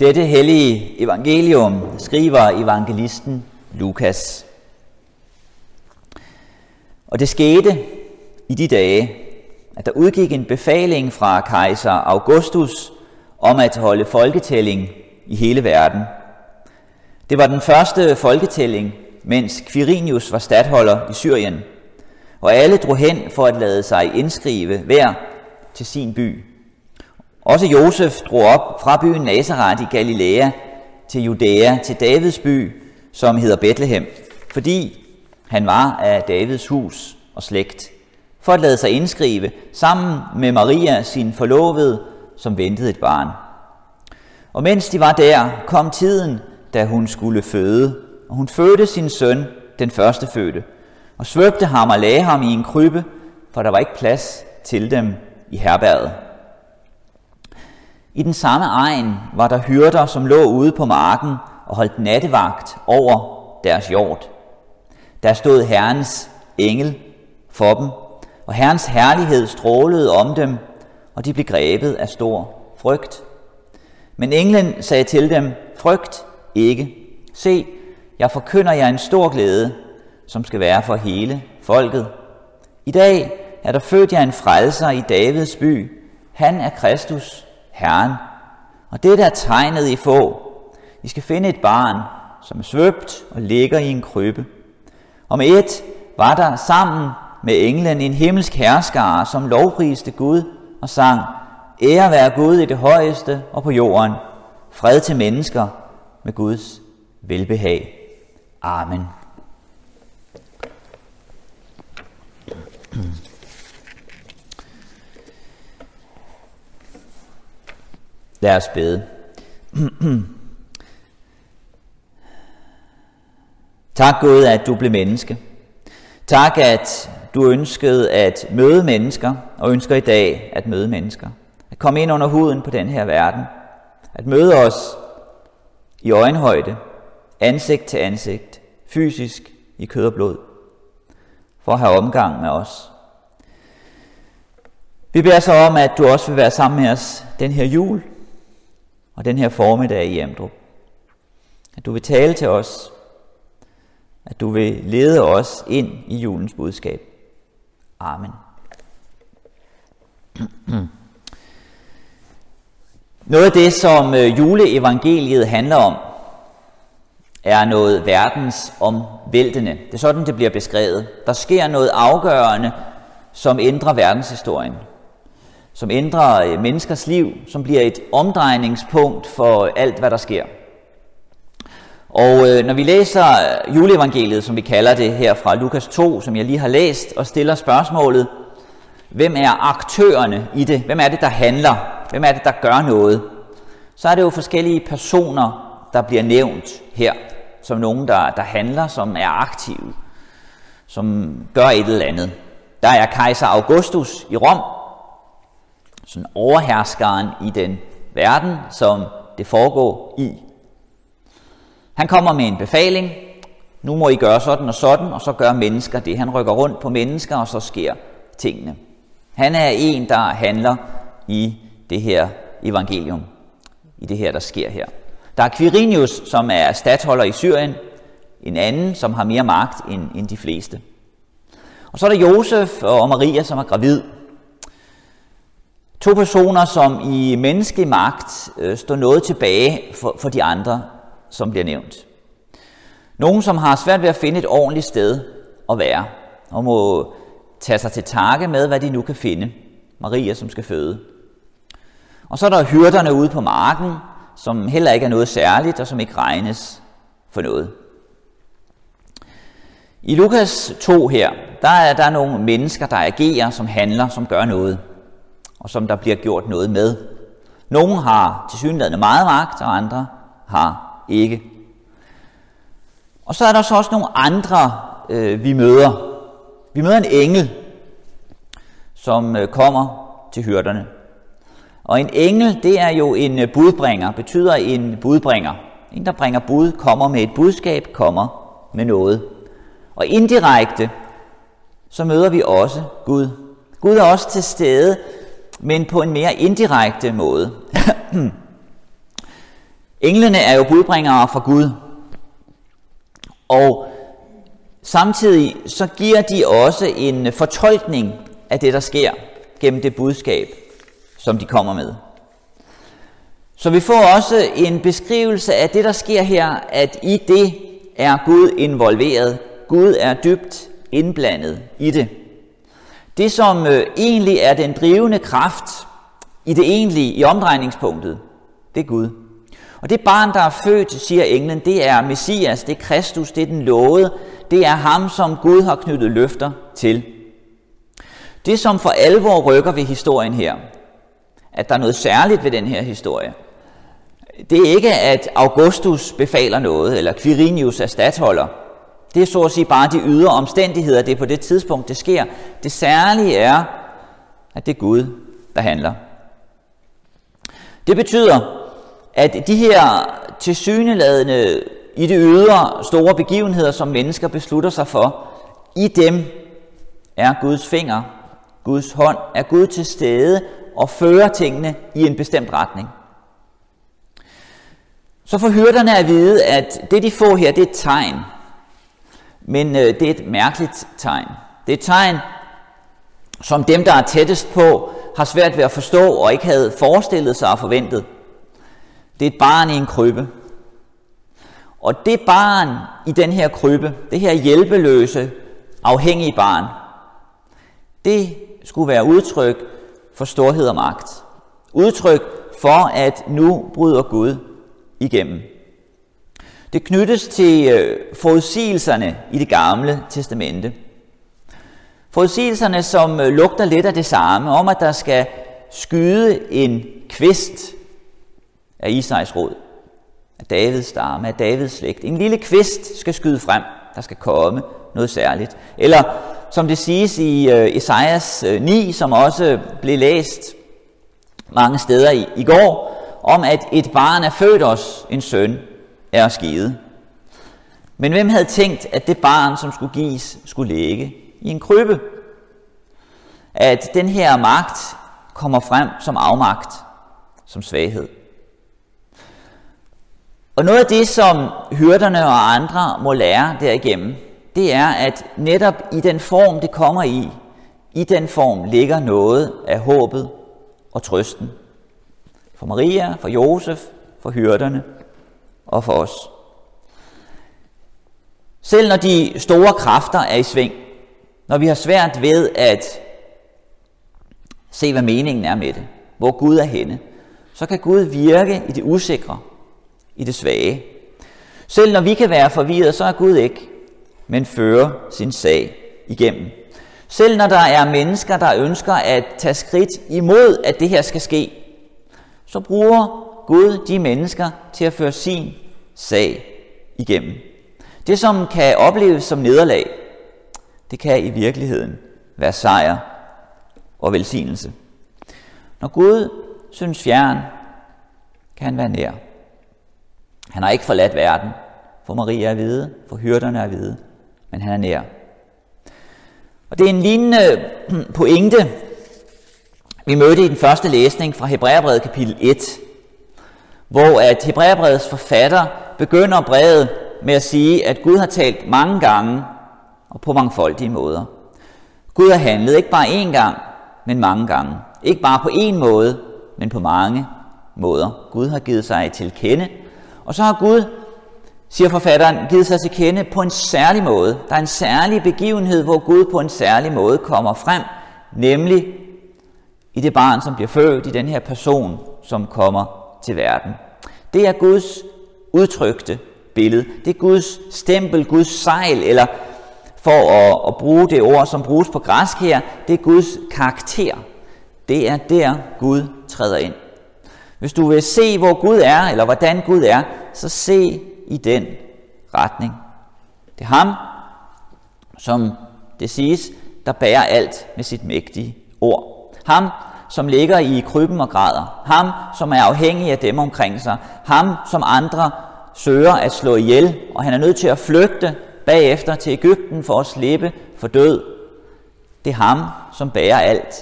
Dette hellige evangelium skriver evangelisten Lukas. Og det skete i de dage, at der udgik en befaling fra kejser Augustus om at holde folketælling i hele verden. Det var den første folketælling, mens Quirinius var stadholder i Syrien, og alle drog hen for at lade sig indskrive hver til sin by. Også Josef drog op fra byen Nazareth i Galilea til Judæa, til Davids by, som hedder Bethlehem, fordi han var af Davids hus og slægt, for at lade sig indskrive sammen med Maria, sin forlovede, som ventede et barn. Og mens de var der, kom tiden, da hun skulle føde, og hun fødte sin søn, den første fødte, og svøbte ham og lagde ham i en krybbe, for der var ikke plads til dem i herberget. I den samme egen var der hyrder, som lå ude på marken og holdt nattevagt over deres jord. Der stod Herrens engel for dem, og Herrens herlighed strålede om dem, og de blev grebet af stor frygt. Men englen sagde til dem, frygt ikke. Se, jeg forkynder jer en stor glæde, som skal være for hele folket. I dag er der født jer en frelser i Davids by. Han er Kristus, Herren. Og det er tegnet i få. I skal finde et barn, som er svøbt og ligger i en krybbe. Om et var der sammen med englen en himmelsk herskare, som lovpriste Gud og sang, Ære være Gud i det højeste og på jorden, fred til mennesker med Guds velbehag. Amen. Lad os bede. tak Gud, at du blev menneske. Tak, at du ønskede at møde mennesker, og ønsker i dag at møde mennesker. At komme ind under huden på den her verden. At møde os i øjenhøjde, ansigt til ansigt, fysisk i kød og blod, for at have omgang med os. Vi beder så om, at du også vil være sammen med os den her jul og den her formiddag i Amdrup. At du vil tale til os, at du vil lede os ind i julens budskab. Amen. Noget af det, som øh, juleevangeliet handler om, er noget verdens omvæltende. Det er sådan, det bliver beskrevet. Der sker noget afgørende, som ændrer verdenshistorien. Som ændrer øh, menneskers liv, som bliver et omdrejningspunkt for alt, hvad der sker. Og øh, når vi læser øh, juleevangeliet, som vi kalder det her fra Lukas 2, som jeg lige har læst, og stiller spørgsmålet, hvem er aktørerne i det? Hvem er det, der handler? Hvem er det, der gør noget? Så er det jo forskellige personer, der bliver nævnt her, som nogen, der, der handler, som er aktive, som gør et eller andet. Der er kejser Augustus i Rom, sådan overherskeren i den verden, som det foregår i. Han kommer med en befaling. Nu må I gøre sådan og sådan, og så gør mennesker det. Han rykker rundt på mennesker, og så sker tingene. Han er en, der handler i det her evangelium, i det her, der sker her. Der er Quirinius, som er stattholder i Syrien, en anden, som har mere magt end, end de fleste. Og så er der Josef og Maria, som er gravid. To personer, som i menneskelig magt øh, står noget tilbage for, for de andre som bliver nævnt. Nogen, som har svært ved at finde et ordentligt sted at være, og må tage sig til takke med, hvad de nu kan finde. Maria, som skal føde. Og så er der hyrderne ude på marken, som heller ikke er noget særligt, og som ikke regnes for noget. I Lukas 2 her, der er der nogle mennesker, der agerer, som handler, som gør noget, og som der bliver gjort noget med. Nogle har til meget magt, og andre har ikke. Og så er der så også nogle andre, øh, vi møder. Vi møder en engel, som øh, kommer til hyrderne. Og en engel, det er jo en øh, budbringer, betyder en budbringer. En, der bringer bud, kommer med et budskab, kommer med noget. Og indirekte, så møder vi også Gud. Gud er også til stede, men på en mere indirekte måde. Englene er jo budbringere fra Gud, og samtidig så giver de også en fortolkning af det, der sker gennem det budskab, som de kommer med. Så vi får også en beskrivelse af det, der sker her, at i det er Gud involveret. Gud er dybt indblandet i det. Det, som øh, egentlig er den drivende kraft i det egentlige, i omdrejningspunktet, det er Gud. Og det barn, der er født, siger englen, det er Messias, det er Kristus, det er den lovede, det er ham, som Gud har knyttet løfter til. Det, som for alvor rykker ved historien her, at der er noget særligt ved den her historie, det er ikke, at Augustus befaler noget, eller Quirinius er stadholder. Det er så at sige bare de ydre omstændigheder, det er på det tidspunkt, det sker. Det særlige er, at det er Gud, der handler. Det betyder, at de her tilsyneladende i det ydre store begivenheder, som mennesker beslutter sig for, i dem er Guds finger, Guds hånd, er Gud til stede og fører tingene i en bestemt retning. Så får hyrderne at vide, at det de får her, det er et tegn. Men øh, det er et mærkeligt tegn. Det er et tegn, som dem, der er tættest på, har svært ved at forstå og ikke havde forestillet sig og forventet. Det er et barn i en krybbe. Og det barn i den her krybbe, det her hjælpeløse, afhængige barn, det skulle være udtryk for storhed og magt. Udtryk for, at nu bryder Gud igennem. Det knyttes til øh, forudsigelserne i det gamle testamente. Forudsigelserne, som øh, lugter lidt af det samme, om at der skal skyde en kvist af Isais råd, af Davids stamme, af Davids slægt. En lille kvist skal skyde frem, der skal komme noget særligt. Eller som det siges i øh, Esajas 9, som også blev læst mange steder i, i går, om at et barn er født os, en søn er skide. Men hvem havde tænkt, at det barn, som skulle gives, skulle ligge i en krybbe? At den her magt kommer frem som afmagt, som svaghed. Og noget af det, som hyrderne og andre må lære derigennem, det er, at netop i den form, det kommer i, i den form ligger noget af håbet og trøsten. For Maria, for Josef, for hyrderne og for os. Selv når de store kræfter er i sving, når vi har svært ved at se, hvad meningen er med det, hvor Gud er henne, så kan Gud virke i det usikre, i det svage. Selv når vi kan være forvirret, så er Gud ikke, men fører sin sag igennem. Selv når der er mennesker, der ønsker at tage skridt imod, at det her skal ske, så bruger Gud de mennesker til at føre sin sag igennem. Det, som kan opleves som nederlag, det kan i virkeligheden være sejr og velsignelse. Når Gud synes fjern, kan han være nær. Han har ikke forladt verden, for Maria er vide, for hyrderne er vide, men han er nær. Og det er en lignende pointe, vi mødte i den første læsning fra Hebræerbrevet kapitel 1, hvor at Hebræerbrevets forfatter begynder brevet med at sige, at Gud har talt mange gange og på mangfoldige måder. Gud har handlet ikke bare én gang, men mange gange. Ikke bare på én måde, men på mange måder. Gud har givet sig til kende, og så har Gud, siger forfatteren, givet sig til kende på en særlig måde. Der er en særlig begivenhed, hvor Gud på en særlig måde kommer frem, nemlig i det barn, som bliver født, i den her person, som kommer til verden. Det er Guds udtrykte billede. Det er Guds stempel, Guds sejl, eller for at, at bruge det ord, som bruges på græsk her, det er Guds karakter. Det er der, Gud træder ind. Hvis du vil se, hvor Gud er, eller hvordan Gud er, så se i den retning. Det er ham, som det siges, der bærer alt med sit mægtige ord. Ham, som ligger i krybben og græder. Ham, som er afhængig af dem omkring sig. Ham, som andre søger at slå ihjel, og han er nødt til at flygte bagefter til Ægypten for at slippe for død. Det er ham, som bærer alt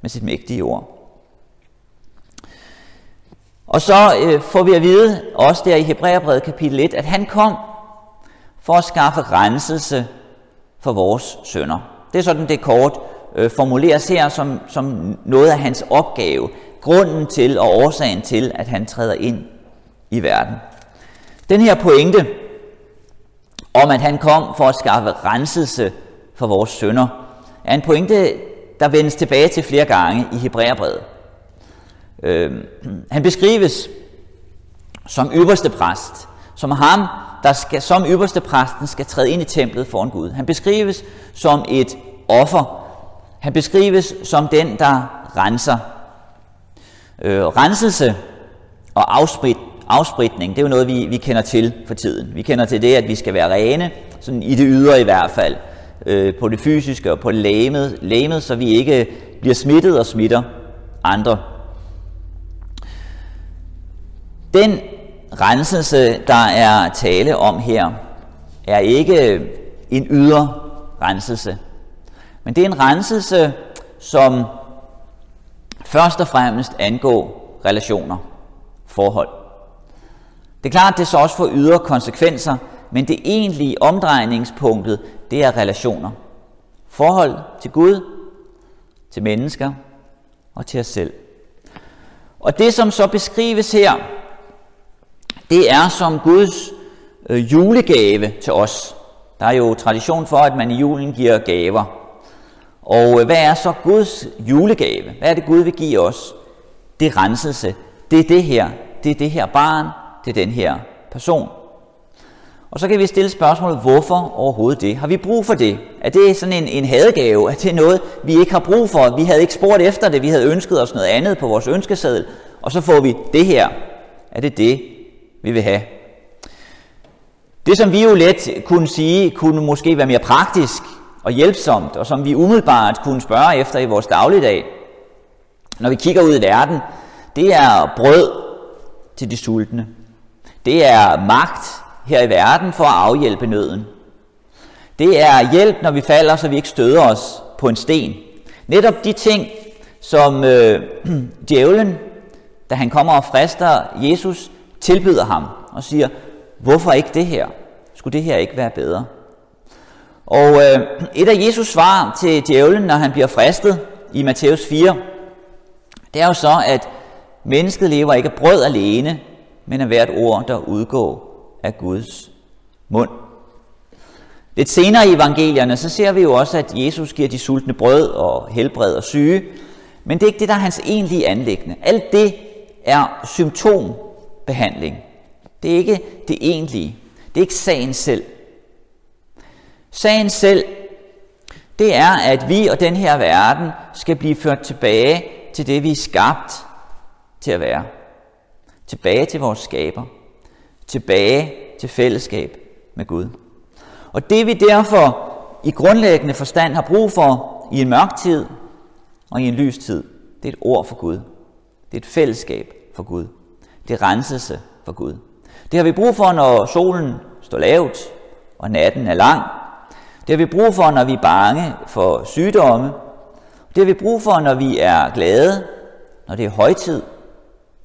med sit mægtige ord. Og så øh, får vi at vide, også der i Hebræerbrevet kapitel 1, at han kom for at skaffe renselse for vores sønder. Det er sådan, det kort øh, formuleres her som, som noget af hans opgave, grunden til og årsagen til, at han træder ind i verden. Den her pointe om, at han kom for at skaffe renselse for vores sønder, er en pointe, der vendes tilbage til flere gange i Hebræerbrevet. Øh, han beskrives som øverste præst, som ham, der skal, som ypperste præsten skal træde ind i templet foran Gud. Han beskrives som et offer. Han beskrives som den, der renser. Øh, renselse og afsprit, afspritning, det er jo noget, vi, vi kender til for tiden. Vi kender til det, at vi skal være rene, sådan i det ydre i hvert fald, øh, på det fysiske og på læmet, læmet, så vi ikke bliver smittet og smitter andre. Den renselse, der er tale om her, er ikke en ydre renselse, men det er en renselse, som først og fremmest angår relationer, forhold. Det er klart, at det så også får ydre konsekvenser, men det egentlige omdrejningspunktet, det er relationer. Forhold til Gud, til mennesker og til os selv. Og det, som så beskrives her, det er som Guds øh, julegave til os. Der er jo tradition for, at man i julen giver gaver. Og øh, hvad er så Guds julegave? Hvad er det, Gud vil give os? Det er renselse. Det er det her. Det er det her barn. Det er den her person. Og så kan vi stille spørgsmålet, hvorfor overhovedet det? Har vi brug for det? Er det sådan en, en hadegave? Er det noget, vi ikke har brug for? Vi havde ikke spurgt efter det. Vi havde ønsket os noget andet på vores ønskeseddel. Og så får vi det her. Er det det, vi vil have? Det, som vi jo let kunne sige, kunne måske være mere praktisk og hjælpsomt, og som vi umiddelbart kunne spørge efter i vores dagligdag, når vi kigger ud i verden, det er brød til de sultne. Det er magt her i verden for at afhjælpe nøden. Det er hjælp, når vi falder, så vi ikke støder os på en sten. Netop de ting, som øh, djævlen, da han kommer og frister Jesus, tilbyder ham og siger, hvorfor ikke det her? Skulle det her ikke være bedre? Og øh, et af Jesus svar til djævlen, når han bliver fristet i Matthæus 4, det er jo så, at mennesket lever ikke af brød alene, men af hvert ord, der udgår af Guds mund. Lidt senere i evangelierne, så ser vi jo også, at Jesus giver de sultne brød og helbreder syge, men det er ikke det, der er hans egentlige anlæggende. Alt det er symptombehandling. Det er ikke det egentlige. Det er ikke sagen selv. Sagen selv, det er, at vi og den her verden skal blive ført tilbage til det, vi er skabt til at være. Tilbage til vores skaber. Tilbage til fællesskab med Gud. Og det vi derfor i grundlæggende forstand har brug for i en mørk tid og i en lys tid, det er et ord for Gud. Det er et fællesskab for Gud. Det er renselse for Gud. Det har vi brug for, når solen står lavt og natten er lang. Det har vi brug for, når vi er bange for sygdomme. Det har vi brug for, når vi er glade, når det er højtid,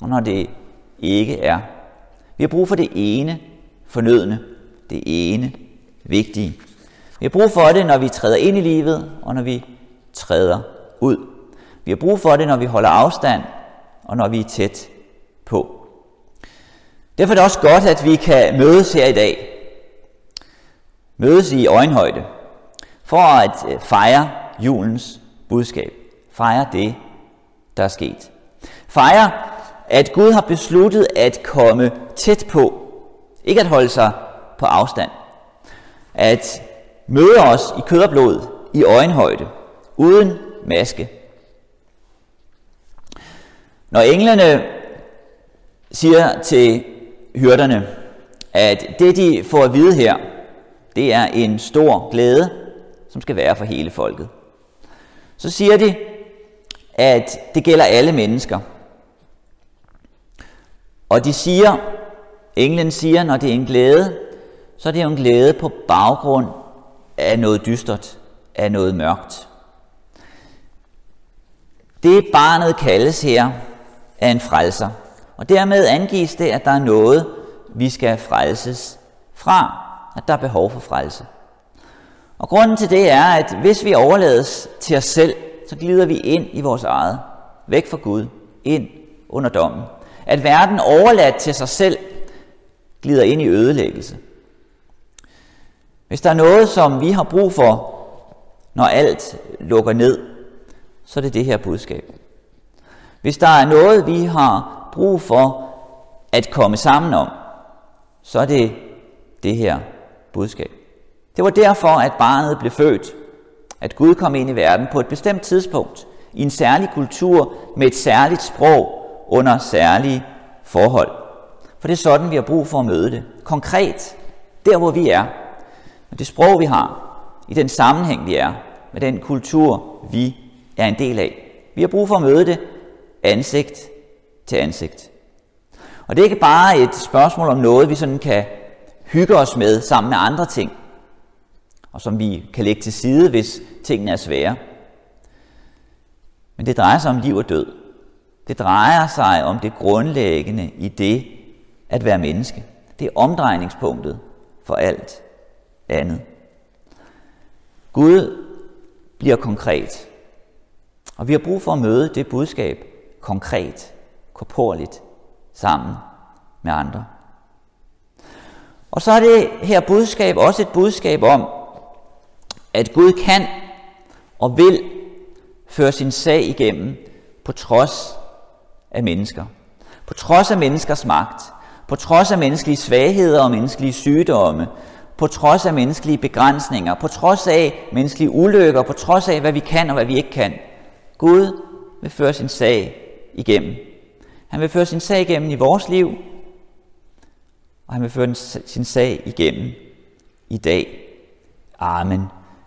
og når det ikke er. Vi har brug for det ene fornødne, det ene vigtige. Vi har brug for det, når vi træder ind i livet, og når vi træder ud. Vi har brug for det, når vi holder afstand, og når vi er tæt på. Derfor er det også godt, at vi kan mødes her i dag. Mødes i øjenhøjde. For at øh, fejre julens budskab. Fejre det, der er sket. Fejre, at Gud har besluttet at komme tæt på. Ikke at holde sig på afstand. At møde os i kød og blod, i øjenhøjde, uden maske. Når englene siger til hyrderne, at det de får at vide her, det er en stor glæde, som skal være for hele folket. Så siger de, at det gælder alle mennesker. Og de siger, englen siger, når det er en glæde, så er det jo en glæde på baggrund af noget dystert, af noget mørkt. Det barnet kaldes her er en frelser. Og dermed angives det, at der er noget, vi skal frelses fra, at der er behov for frelse. Og grunden til det er, at hvis vi overlades til os selv, så glider vi ind i vores eget, væk fra Gud, ind under dommen. At verden overladt til sig selv, glider ind i ødelæggelse. Hvis der er noget, som vi har brug for, når alt lukker ned, så er det det her budskab. Hvis der er noget, vi har brug for at komme sammen om, så er det det her budskab. Det var derfor, at barnet blev født. At Gud kom ind i verden på et bestemt tidspunkt, i en særlig kultur, med et særligt sprog, under særlige forhold. For det er sådan, vi har brug for at møde det. Konkret, der hvor vi er, med det sprog, vi har, i den sammenhæng, vi er, med den kultur, vi er en del af. Vi har brug for at møde det ansigt til ansigt. Og det er ikke bare et spørgsmål om noget, vi sådan kan hygge os med sammen med andre ting, og som vi kan lægge til side, hvis tingene er svære. Men det drejer sig om liv og død. Det drejer sig om det grundlæggende i det at være menneske. Det er omdrejningspunktet for alt andet. Gud bliver konkret. Og vi har brug for at møde det budskab konkret, korporligt, sammen med andre. Og så er det her budskab også et budskab om, at Gud kan og vil føre sin sag igennem på trods af mennesker. På trods af menneskers magt, på trods af menneskelige svagheder og menneskelige sygdomme, på trods af menneskelige begrænsninger, på trods af menneskelige ulykker, på trods af, hvad vi kan og hvad vi ikke kan. Gud vil føre sin sag igennem. Han vil føre sin sag igennem i vores liv, og han vil føre sin sag igennem i dag. Amen.